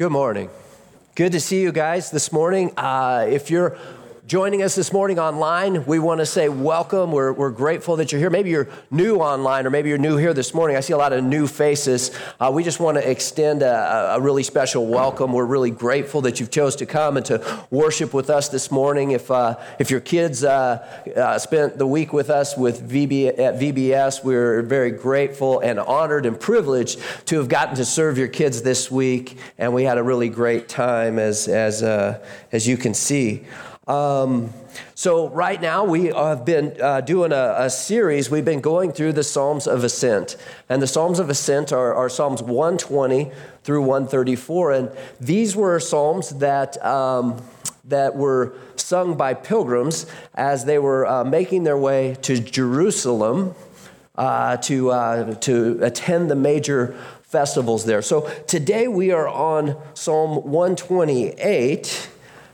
Good morning. Good to see you guys this morning. Uh, if you're joining us this morning online, we want to say welcome. We're, we're grateful that you're here. Maybe you're new online, or maybe you're new here this morning. I see a lot of new faces. Uh, we just want to extend a, a, really special welcome. We're really grateful that you've chose to come and to worship with us this morning. If, uh, if your kids uh, uh spent the week with us with VB, at VBS, we're very grateful and honored and privileged to have gotten to serve your kids this week. And we had a really great time, as, as, uh, as you can see. Um, so, right now, we have been uh, doing a, a, series. We've been going through the Psalms of Ascent. And the Psalms of Ascent are, are Psalms 120 through 134. And these were Psalms that, um, that were sung by pilgrims as they were uh, making their way to Jerusalem uh, to, uh, to attend the major festivals there. So, today we are on Psalm 128.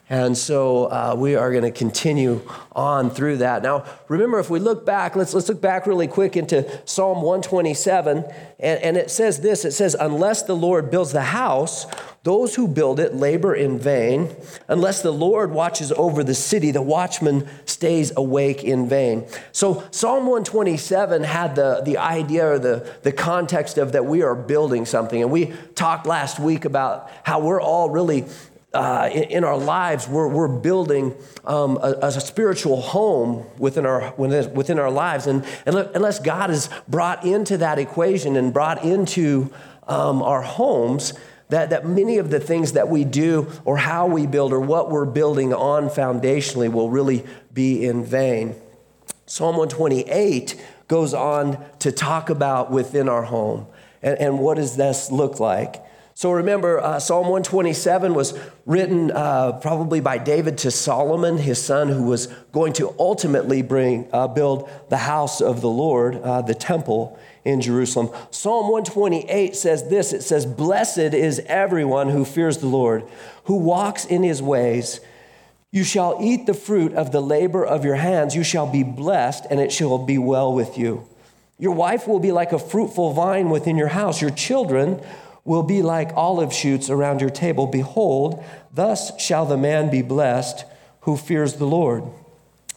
And so uh, we are going to continue on through that. Now, remember, if we look back, let's, let's look back really quick into Psalm 127. And, and it says this it says, Unless the Lord builds the house, those who build it labor in vain. Unless the Lord watches over the city, the watchman stays awake in vain. So Psalm 127 had the, the idea or the, the context of that we are building something. And we talked last week about how we're all really uh, in, in, our lives, we're, we're building um, a, a, spiritual home within our, within our lives. And, unless God is brought into that equation and brought into um, our homes, that, that many of the things that we do or how we build or what we're building on foundationally will really be in vain. Psalm 128 goes on to talk about within our home. And, and what does this look like? So remember, uh, Psalm 127 was written uh, probably by David to Solomon, his son, who was going to ultimately bring, uh, build the house of the Lord, uh, the temple in Jerusalem. Psalm 128 says this it says, Blessed is everyone who fears the Lord, who walks in his ways. You shall eat the fruit of the labor of your hands. You shall be blessed, and it shall be well with you. Your wife will be like a fruitful vine within your house. Your children will be like olive shoots around your table. Behold, thus shall the man be blessed who fears the Lord.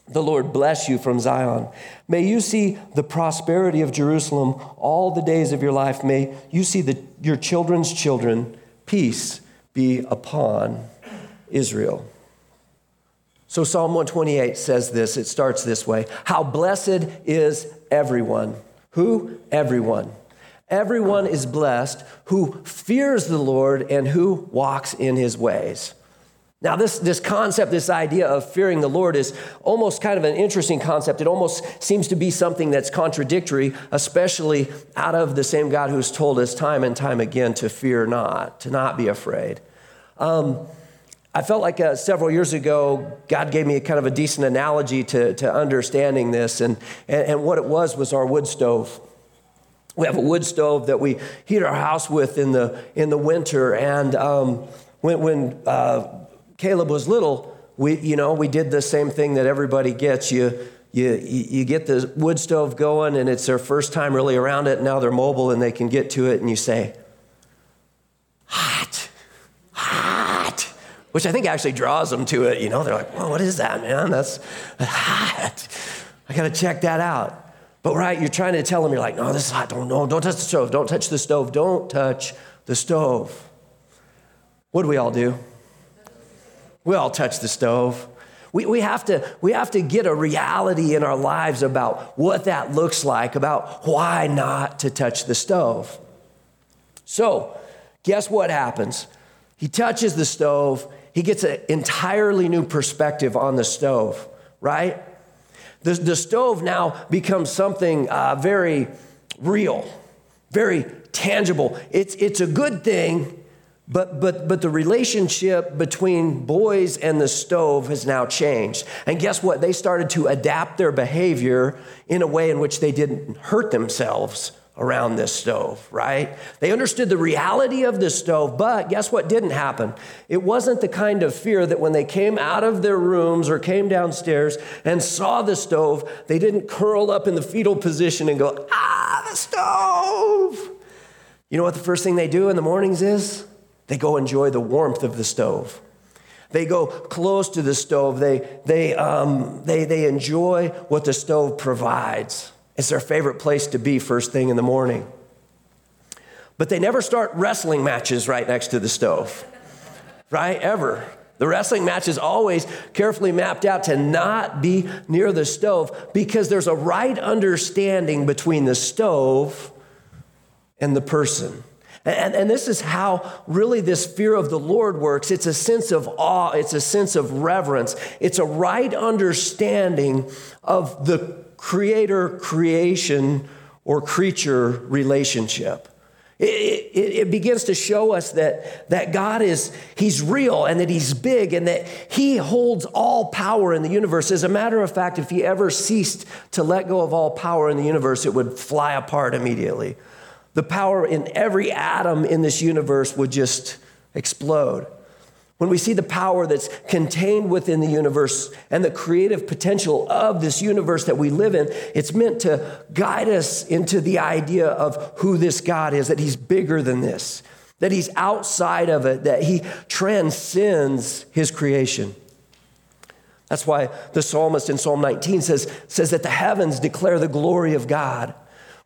The Lord bless you from Zion. May you see the prosperity of Jerusalem all the days of your life. May you see the, your children's children. Peace be upon Israel. So, Psalm 128 says this. It starts this way How blessed is everyone. Who? Everyone. Everyone is blessed who fears the Lord and who walks in his ways. Now, this, this concept, this idea of fearing the Lord is almost kind of an interesting concept. It almost seems to be something that's contradictory, especially out of the same God who's told us time and time again to fear not, to not be afraid. Um, I felt like uh, several years ago, God gave me a kind of a decent analogy to, to understanding this, and, and, and what it was was our wood stove. We have a wood stove that we heat our house with in the, in the winter. And um, when, when uh, Caleb was little, we, you know, we did the same thing that everybody gets. You, you, you get the wood stove going, and it's their first time really around it. Now they're mobile and they can get to it, and you say, hot, hot, which I think actually draws them to it. You know, they're like, well, what is that, man? That's hot. I got to check that out. But right, you're trying to tell them, you're like, no, this is hot. Don't, no, don't touch the stove. Don't touch the stove. Don't touch the stove. What do we all do? We all touch the stove. We, we, have to, we have to get a reality in our lives about what that looks like, about why not to touch the stove. So, guess what happens? He touches the stove, he gets an entirely new perspective on the stove, right? The, the stove now becomes something uh, very real, very tangible. It's, it's a good thing, but, but, but the relationship between boys and the stove has now changed. And guess what? They started to adapt their behavior in a way in which they didn't hurt themselves around this stove, right? They understood the reality of the stove, but guess what didn't happen? It wasn't the kind of fear that when they came out of their rooms or came downstairs and saw the stove, they didn't curl up in the fetal position and go, ah, the stove. You know what the first thing they do in the mornings is? They go enjoy the warmth of the stove. They go close to the stove. They, they, um, they, they enjoy what the stove provides. It's their favorite place to be first thing in the morning. But they never start wrestling matches right next to the stove, right? Ever. The wrestling match is always carefully mapped out to not be near the stove because there's a right understanding between the stove and the person. And, and this is how really this fear of the Lord works. It's a sense of awe, it's a sense of reverence, it's a right understanding of the creator creation or creature relationship. It, it, it, begins to show us that, that God is, He's real and that He's big and that He holds all power in the universe. As a matter of fact, if He ever ceased to let go of all power in the universe, it would fly apart immediately the power in every atom in this universe would just explode. When we see the power that's contained within the universe and the creative potential of this universe that we live in, it's meant to guide us into the idea of who this God is, that He's bigger than this, that He's outside of it, that He transcends His creation. That's why the psalmist in Psalm 19 says, says that the heavens declare the glory of God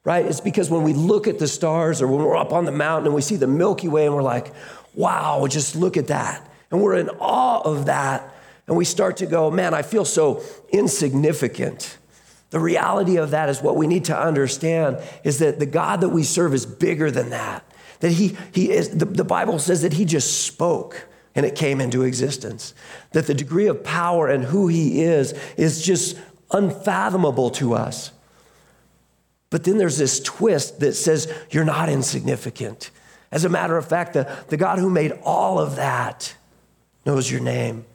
right? It's because when we look at the stars or when we're up on the mountain and we see the Milky Way and we're like, wow, just look at that. And we're in awe of that. And we start to go, man, I feel so insignificant. The reality of that is what we need to understand is that the God that we serve is bigger than that. That he, he is, the, the Bible says that he just spoke and it came into existence. That the degree of power and who he is is just unfathomable to us. But then there's this twist that says you're not insignificant. As a matter of fact, the, the God who made all of that knows your name,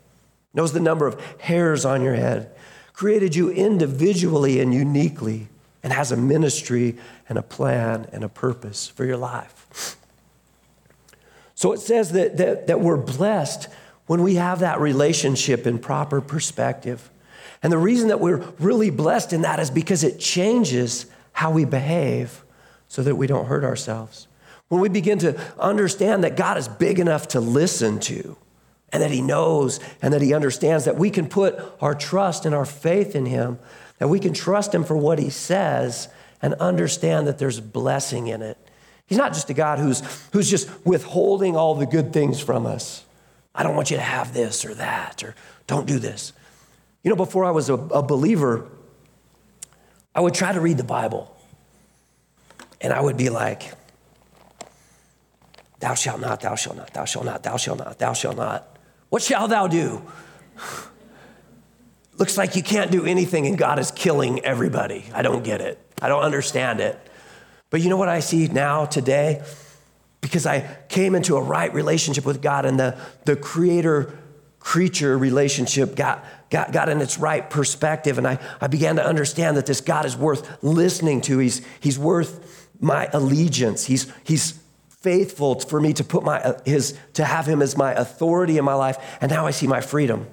knows the number of hairs on your head, created you individually and uniquely, and has a ministry and a plan and a purpose for your life. So it says that, that, that we're blessed when we have that relationship in proper perspective. And the reason that we're really blessed in that is because it changes how we behave so that we don't hurt ourselves. When we begin to understand that God is big enough to listen to, and that He knows and that He understands that we can put our trust and our faith in Him, that we can trust Him for what He says and understand that there's blessing in it. He's not just a God who's, who's just withholding all the good things from us. I don't want you to have this or that, or don't do this. You know, before I was a, a believer, I would try to read the Bible and I would be like, Thou shalt not, thou shalt not, thou shalt not, thou shalt not, thou shalt not. What shall thou do? Looks like you can't do anything and God is killing everybody. I don't get it. I don't understand it. But you know what I see now, today? Because I came into a right relationship with God and the, the creator creature relationship got, got, got in its right perspective. And I, I began to understand that this God is worth listening to. He's, he's worth my allegiance. He's, he's faithful for me to put my, uh, his, to have him as my authority in my life. And now I see my freedom.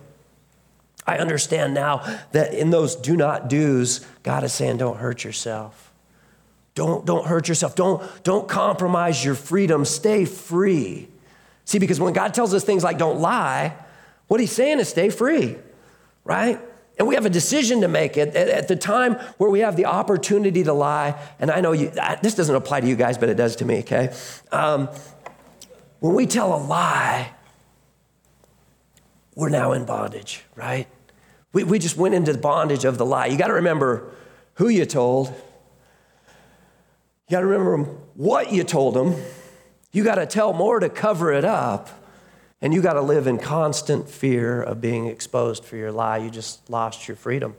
I understand now that in those do not do's, God is saying, don't hurt yourself. Don't, don't hurt yourself. Don't, don't compromise your freedom. Stay free. See, because when God tells us things like don't lie, what he's saying is stay free, right? And we have a decision to make at, at the time where we have the opportunity to lie. And I know you, this doesn't apply to you guys, but it does to me, okay? Um, when we tell a lie, we're now in bondage, right? We, we just went into the bondage of the lie. You got to remember who you told. You got to remember what you told them. You got to tell more to cover it up. And you got to live in constant fear of being exposed for your lie. You just lost your freedom,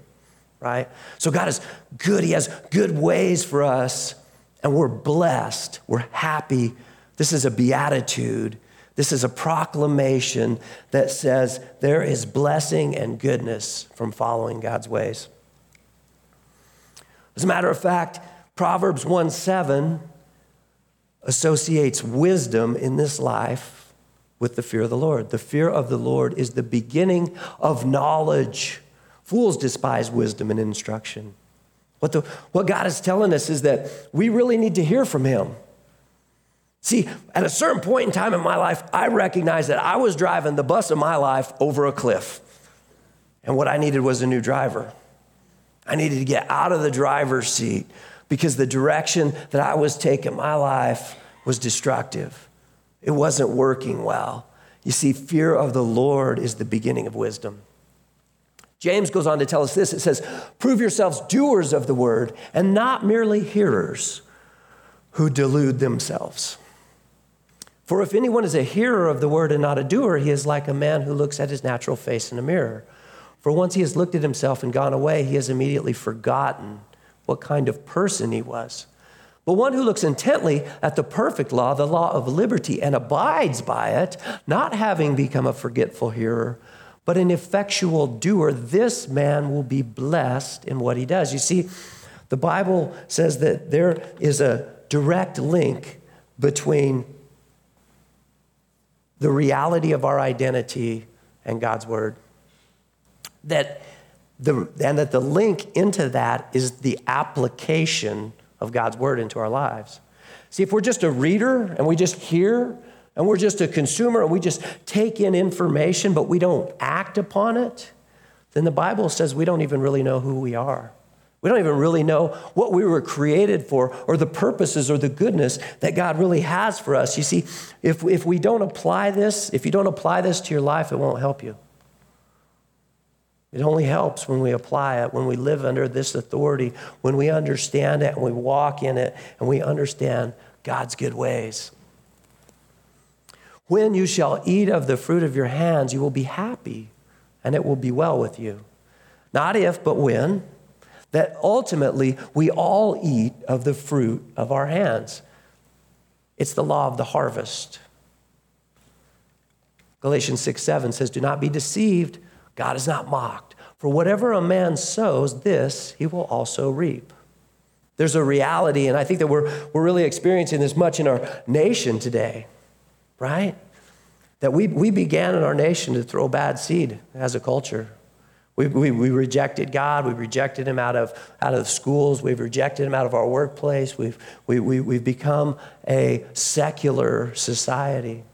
right? So God is good. He has good ways for us, and we're blessed. We're happy. This is a beatitude. This is a proclamation that says there is blessing and goodness from following God's ways. As a matter of fact, Proverbs 1 7 associates wisdom in this life with the fear of the Lord. The fear of the Lord is the beginning of knowledge. Fools despise wisdom and instruction. What, the, what God is telling us is that we really need to hear from Him. See, at a certain point in time in my life, I recognized that I was driving the bus of my life over a cliff. And what I needed was a new driver. I needed to get out of the driver's seat because the direction that I was taking my life was destructive. It wasn't working well. You see, fear of the Lord is the beginning of wisdom. James goes on to tell us this it says, Prove yourselves doers of the word and not merely hearers who delude themselves. For if anyone is a hearer of the word and not a doer, he is like a man who looks at his natural face in a mirror. For once he has looked at himself and gone away, he has immediately forgotten what kind of person he was. But one who looks intently at the perfect law, the law of liberty, and abides by it, not having become a forgetful hearer, but an effectual doer, this man will be blessed in what he does. You see, the Bible says that there is a direct link between the reality of our identity and God's word. That the, and that the link into that is the application of God's word into our lives. See, if we're just a reader and we just hear and we're just a consumer and we just take in information but we don't act upon it, then the Bible says we don't even really know who we are. We don't even really know what we were created for or the purposes or the goodness that God really has for us. You see, if, if we don't apply this, if you don't apply this to your life, it won't help you. It only helps when we apply it, when we live under this authority, when we understand it and we walk in it and we understand God's good ways. When you shall eat of the fruit of your hands, you will be happy and it will be well with you. Not if, but when. That ultimately we all eat of the fruit of our hands. It's the law of the harvest. Galatians 6 7 says, Do not be deceived. God is not mocked. For whatever a man sows, this he will also reap. There's a reality, and I think that we're, we're really experiencing this much in our nation today, right? That we, we began in our nation to throw bad seed as a culture. We, we, we, rejected God. We rejected Him out of, out of schools. We've rejected Him out of our workplace. We've, we, we, we've become a secular society.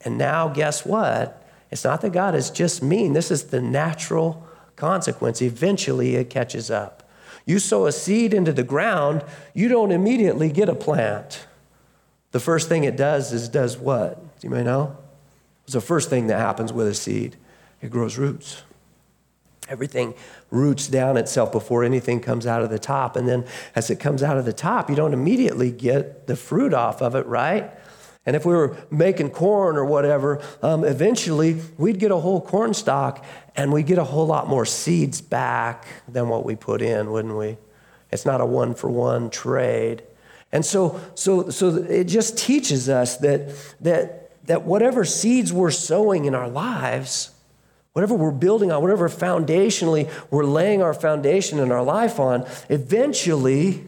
And now, guess what? It's not that God is just mean, this is the natural consequence. Eventually, it catches up. You sow a seed into the ground, you don't immediately get a plant. The first thing it does is does what? Do you may know? It's the first thing that happens with a seed. It grows roots. Everything roots down itself before anything comes out of the top. And then as it comes out of the top, you don't immediately get the fruit off of it, right? And if we were making corn or whatever, um, eventually we'd get a whole corn stalk and we'd get a whole lot more seeds back than what we put in, wouldn't we? It's not a one for one trade. And so, so, so it just teaches us that, that, that whatever seeds we're sowing in our lives, whatever we're building on, whatever foundationally we're laying our foundation in our life on, eventually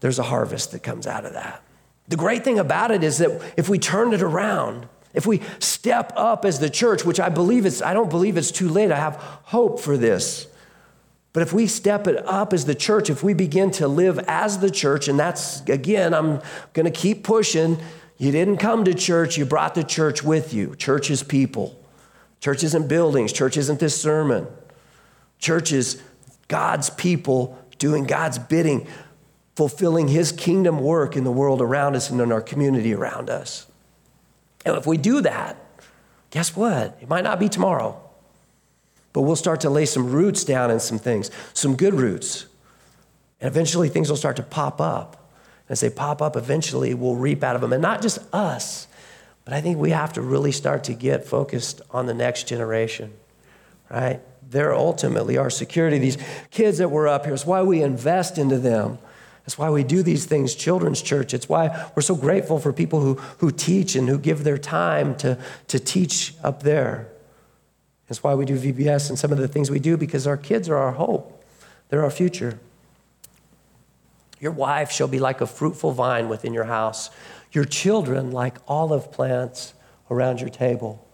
there's a harvest that comes out of that. The great thing about it is that if we turn it around, if we step up as the church, which I believe it's, I don't believe it's too late, I have hope for this. But if we step it up as the church, if we begin to live as the church, and that's, again, I'm going to keep pushing. You didn't come to church, you brought the church with you. Church is people. Church isn't buildings, church isn't this sermon. Church is God's people doing God's bidding fulfilling his kingdom work in the world around us and in our community around us. And if we do that, guess what? It might not be tomorrow, but we'll start to lay some roots down in some things, some good roots. And eventually things will start to pop up. And as they pop up, eventually we'll reap out of them. And not just us, but I think we have to really start to get focused on the next generation, right? They're ultimately our security. These kids that were up here, it's why we invest into them. That's why we do these things, Children's Church. It's why we're so grateful for people who, who teach and who give their time to, to teach up there. That's why we do VBS and some of the things we do because our kids are our hope, they're our future. Your wife shall be like a fruitful vine within your house, your children like olive plants around your table.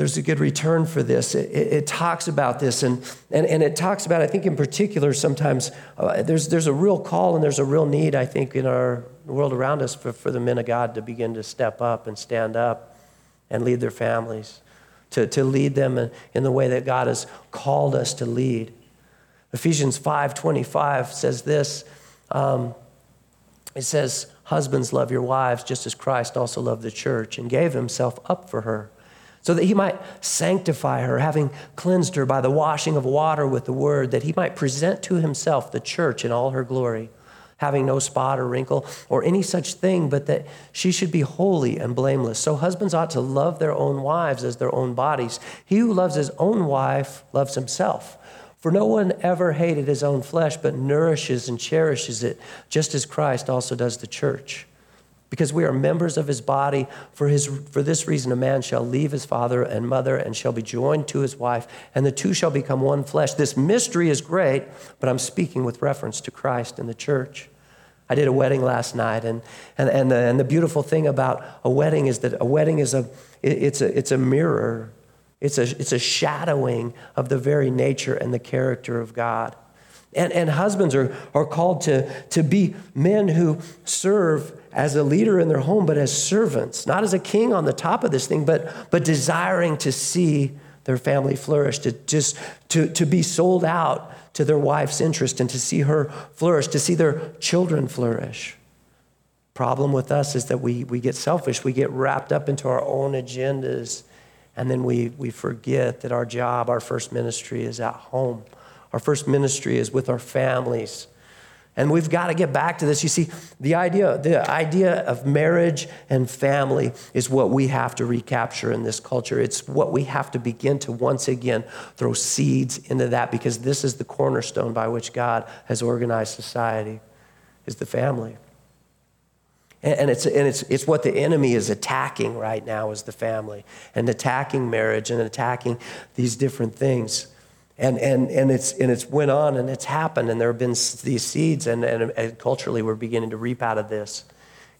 There's a good return for this. It, it, it talks about this, and, and, and it talks about, I think, in particular, sometimes uh, there's, there's a real call and there's a real need, I think, in our world around us for, for the men of God to begin to step up and stand up and lead their families, to, to lead them in, in the way that God has called us to lead. Ephesians 5:25 says this. Um, it says, "Husbands, love your wives, just as Christ also loved the church and gave himself up for her." So that he might sanctify her, having cleansed her by the washing of water with the word, that he might present to himself the church in all her glory, having no spot or wrinkle or any such thing, but that she should be holy and blameless. So husbands ought to love their own wives as their own bodies. He who loves his own wife loves himself. For no one ever hated his own flesh, but nourishes and cherishes it, just as Christ also does the church because we are members of his body. For, his, for this reason, a man shall leave his father and mother and shall be joined to his wife, and the two shall become one flesh. This mystery is great, but I'm speaking with reference to Christ and the church. I did a wedding last night, and, and, and, the, and the beautiful thing about a wedding is that a wedding is a, it's a, it's a mirror. It's a, it's a shadowing of the very nature and the character of God. And, and husbands are, are called to, to be men who serve as a leader in their home, but as servants, not as a king on the top of this thing, but, but desiring to see their family flourish, to just to, to be sold out to their wife's interest and to see her flourish, to see their children flourish. Problem with us is that we, we get selfish, we get wrapped up into our own agendas, and then we, we forget that our job, our first ministry is at home. Our first ministry is with our families. And we've got to get back to this. You see, the idea, the idea of marriage and family is what we have to recapture in this culture. It's what we have to begin to once again throw seeds into that because this is the cornerstone by which God has organized society, is the family. And, it's, and it's, it's what the enemy is attacking right now is the family and attacking marriage and attacking these different things. And, and, and, it's, and it's went on and it's happened, and there have been these seeds, and, and, and culturally we're beginning to reap out of this.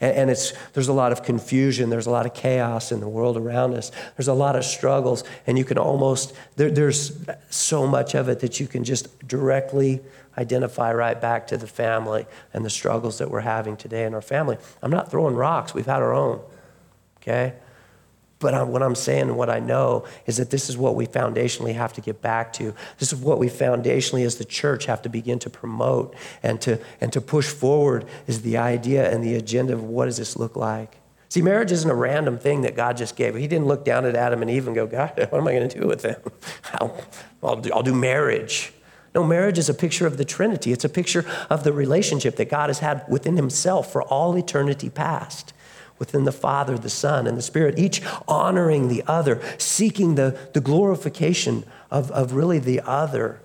And, and it's, there's a lot of confusion, there's a lot of chaos in the world around us, there's a lot of struggles, and you can almost, there, there's so much of it that you can just directly identify right back to the family and the struggles that we're having today in our family. I'm not throwing rocks, we've had our own, okay? But what I'm saying and what I know is that this is what we foundationally have to get back to. This is what we foundationally as the church have to begin to promote and to, and to push forward is the idea and the agenda of what does this look like. See, marriage isn't a random thing that God just gave. He didn't look down at Adam and Eve and go, God, what am I going to do with them? I'll, I'll, do, I'll do marriage. No, marriage is a picture of the Trinity. It's a picture of the relationship that God has had within Himself for all eternity past within the Father, the Son, and the Spirit, each honoring the other, seeking the, the glorification of, of really the other,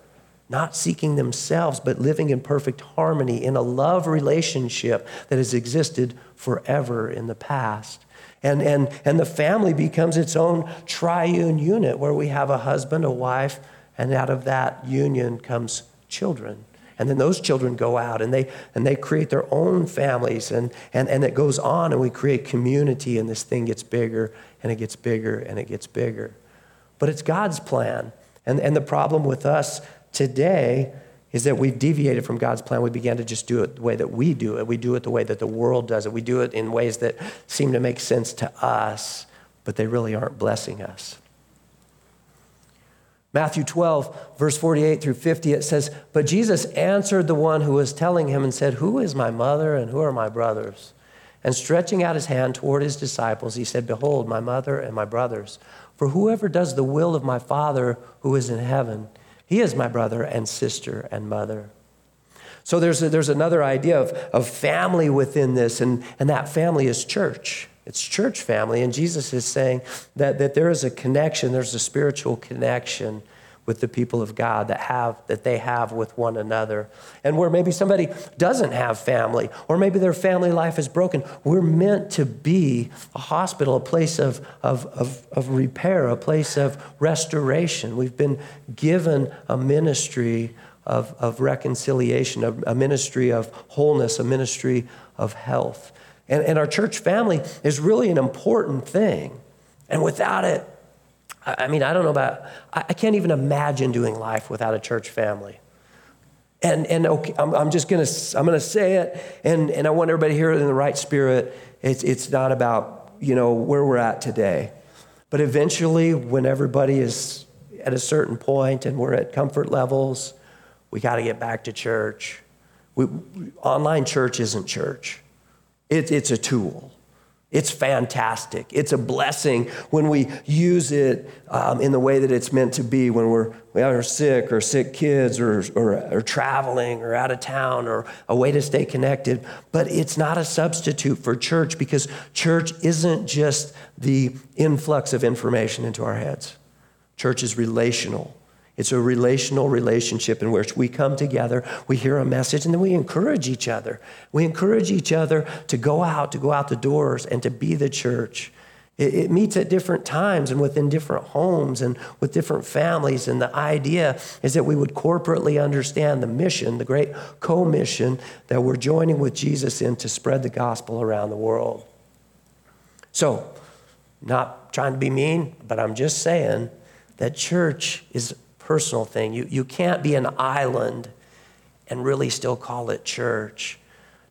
not seeking themselves, but living in perfect harmony in a love relationship that has existed forever in the past. And, and, and the family becomes its own triune unit where we have a husband, a wife, and out of that union comes children. And then those children go out and they, and they create their own families, and, and, and it goes on, and we create community, and this thing gets bigger, and it gets bigger, and it gets bigger. But it's God's plan. And, and the problem with us today is that we've deviated from God's plan. We began to just do it the way that we do it. We do it the way that the world does it. We do it in ways that seem to make sense to us, but they really aren't blessing us. Matthew 12, verse 48 through 50, it says, But Jesus answered the one who was telling him and said, Who is my mother and who are my brothers? And stretching out his hand toward his disciples, he said, Behold, my mother and my brothers. For whoever does the will of my Father who is in heaven, he is my brother and sister and mother. So there's, a, there's another idea of, of family within this, and, and that family is church. It's church family. And Jesus is saying that, that there is a connection, there's a spiritual connection with the people of God that have that they have with one another. And where maybe somebody doesn't have family, or maybe their family life is broken, we're meant to be a hospital, a place of, of, of, of repair, a place of restoration. We've been given a ministry of, of reconciliation, a, a ministry of wholeness, a ministry of health. And, and our church family is really an important thing. And without it, I mean, I don't know about, I can't even imagine doing life without a church family. And, and okay, I'm, I'm just gonna, I'm gonna say it, and, and I want everybody to hear it in the right spirit. It's, it's not about, you know, where we're at today. But eventually, when everybody is at a certain point and we're at comfort levels, we got to get back to church. We, online church isn't church, it, it's a tool. It's fantastic. It's a blessing when we use it um, in the way that it's meant to be when we're, we are sick or sick kids or, or, or traveling or out of town or a way to stay connected. But it's not a substitute for church because church isn't just the influx of information into our heads, church is relational. It's a relational relationship in which we come together, we hear a message, and then we encourage each other. We encourage each other to go out, to go out the doors, and to be the church. It, it, meets at different times and within different homes and with different families. And the idea is that we would corporately understand the mission, the great co mission that we're joining with Jesus in to spread the gospel around the world. So, not trying to be mean, but I'm just saying that church is personal thing. You, you can't be an island and really still call it church.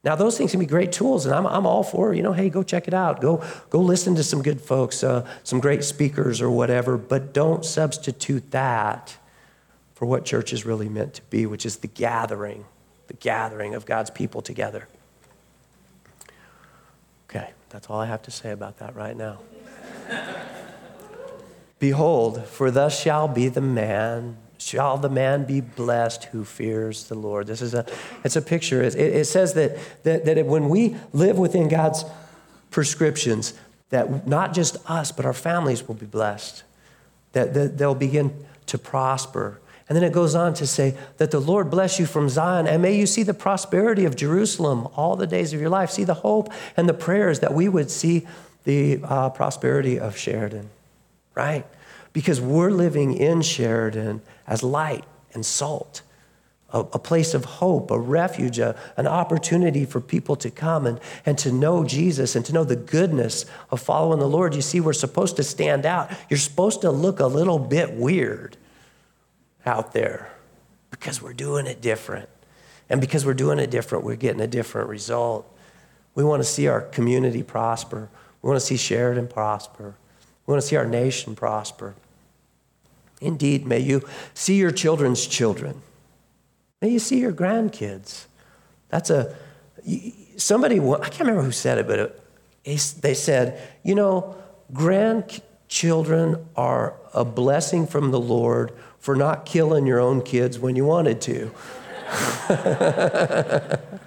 Now, those things can be great tools, and I'm, I'm all for, you know, hey, go check it out. Go, go listen to some good folks, uh, some great speakers or whatever, but don't substitute that for what church is really meant to be, which is the gathering, the gathering of God's people together. Okay, that's all I have to say about that right now. Behold, for thus shall be the man, shall the man be blessed who fears the Lord. This is a, it's a picture. It, it says that, that, that when we live within God's prescriptions, that not just us, but our families will be blessed, that, that they'll begin to prosper. And then it goes on to say that the Lord bless you from Zion, and may you see the prosperity of Jerusalem all the days of your life. See the hope and the prayers that we would see the uh, prosperity of Sheridan, right? because we're living in Sheridan as light and salt, a, a place of hope, a refuge, a, an opportunity for people to come and, and to know Jesus and to know the goodness of following the Lord. You see, we're supposed to stand out. You're supposed to look a little bit weird out there because we're doing it different. And because we're doing it different, we're getting a different result. We want to see our community prosper. We want to see Sheridan prosper. We want to see our nation prosper. Indeed, may you see your children's children. May you see your grandkids. That's a, somebody, I can't remember who said it, but they said, you know, grandchildren are a blessing from the Lord for not killing your own kids when you wanted to.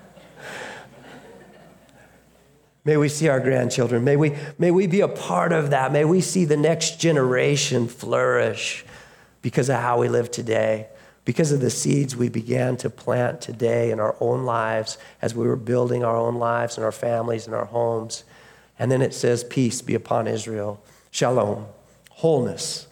May we see our grandchildren. May we, may we be a part of that. May we see the next generation flourish because of how we live today, because of the seeds we began to plant today in our own lives as we were building our own lives and our families and our homes. And then it says, Peace be upon Israel, shalom, wholeness.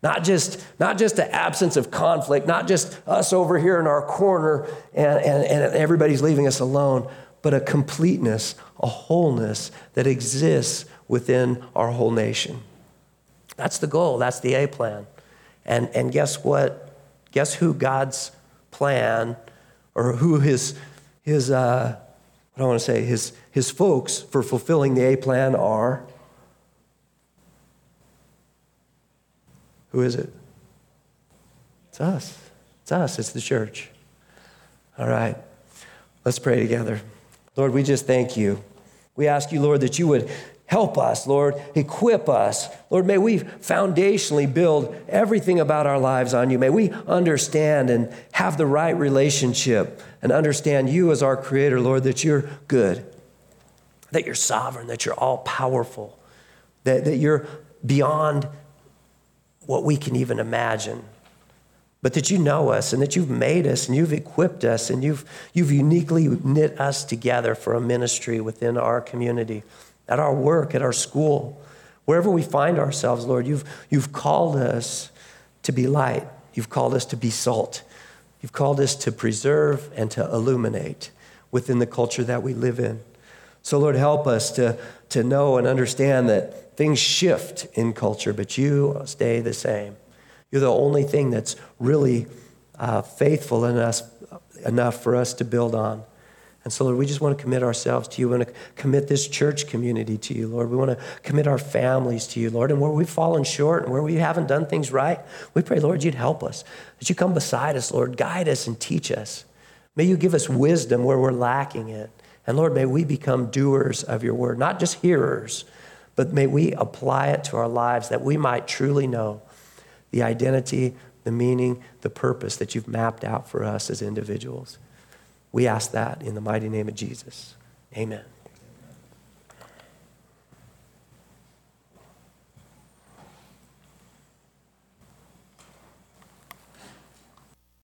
Not just, not just the absence of conflict, not just us over here in our corner and, and, and everybody's leaving us alone, but a completeness, a wholeness that exists within our whole nation. That's the goal, that's the A plan. And, and guess what? Guess who God's plan or who his, his uh, what do I want to say, his, his folks for fulfilling the A plan are? Who is it? It's us. It's us. It's the church. All right. Let's pray together. Lord, we just thank you. We ask you, Lord, that you would Help us, Lord. Equip us. Lord, may we foundationally build everything about our lives on you. May we understand and have the right relationship and understand you as our creator, Lord, that you're good, that you're sovereign, that you're all powerful, that, that you're beyond what we can even imagine. But that you know us and that you've made us and you've equipped us and you've, you've uniquely knit us together for a ministry within our community at our work, at our school, wherever we find ourselves, Lord, you've, you've called us to be light. You've called us to be salt. You've called us to preserve and to illuminate within the culture that we live in. So, Lord, help us to, to know and understand that things shift in culture, but you stay the same. You're the only thing that's really uh, faithful in us, enough for us to build on. And so, Lord, we just want to commit ourselves to you. We want to commit this church community to you, Lord. We want to commit our families to you, Lord. And where we've fallen short and where we haven't done things right, we pray, Lord, you'd help us. That you come beside us, Lord, guide us and teach us. May you give us wisdom where we're lacking it. And Lord, may we become doers of your word, not just hearers, but may we apply it to our lives that we might truly know the identity, the meaning, the purpose that you've mapped out for us as individuals. We ask that in the mighty name of Jesus. Amen.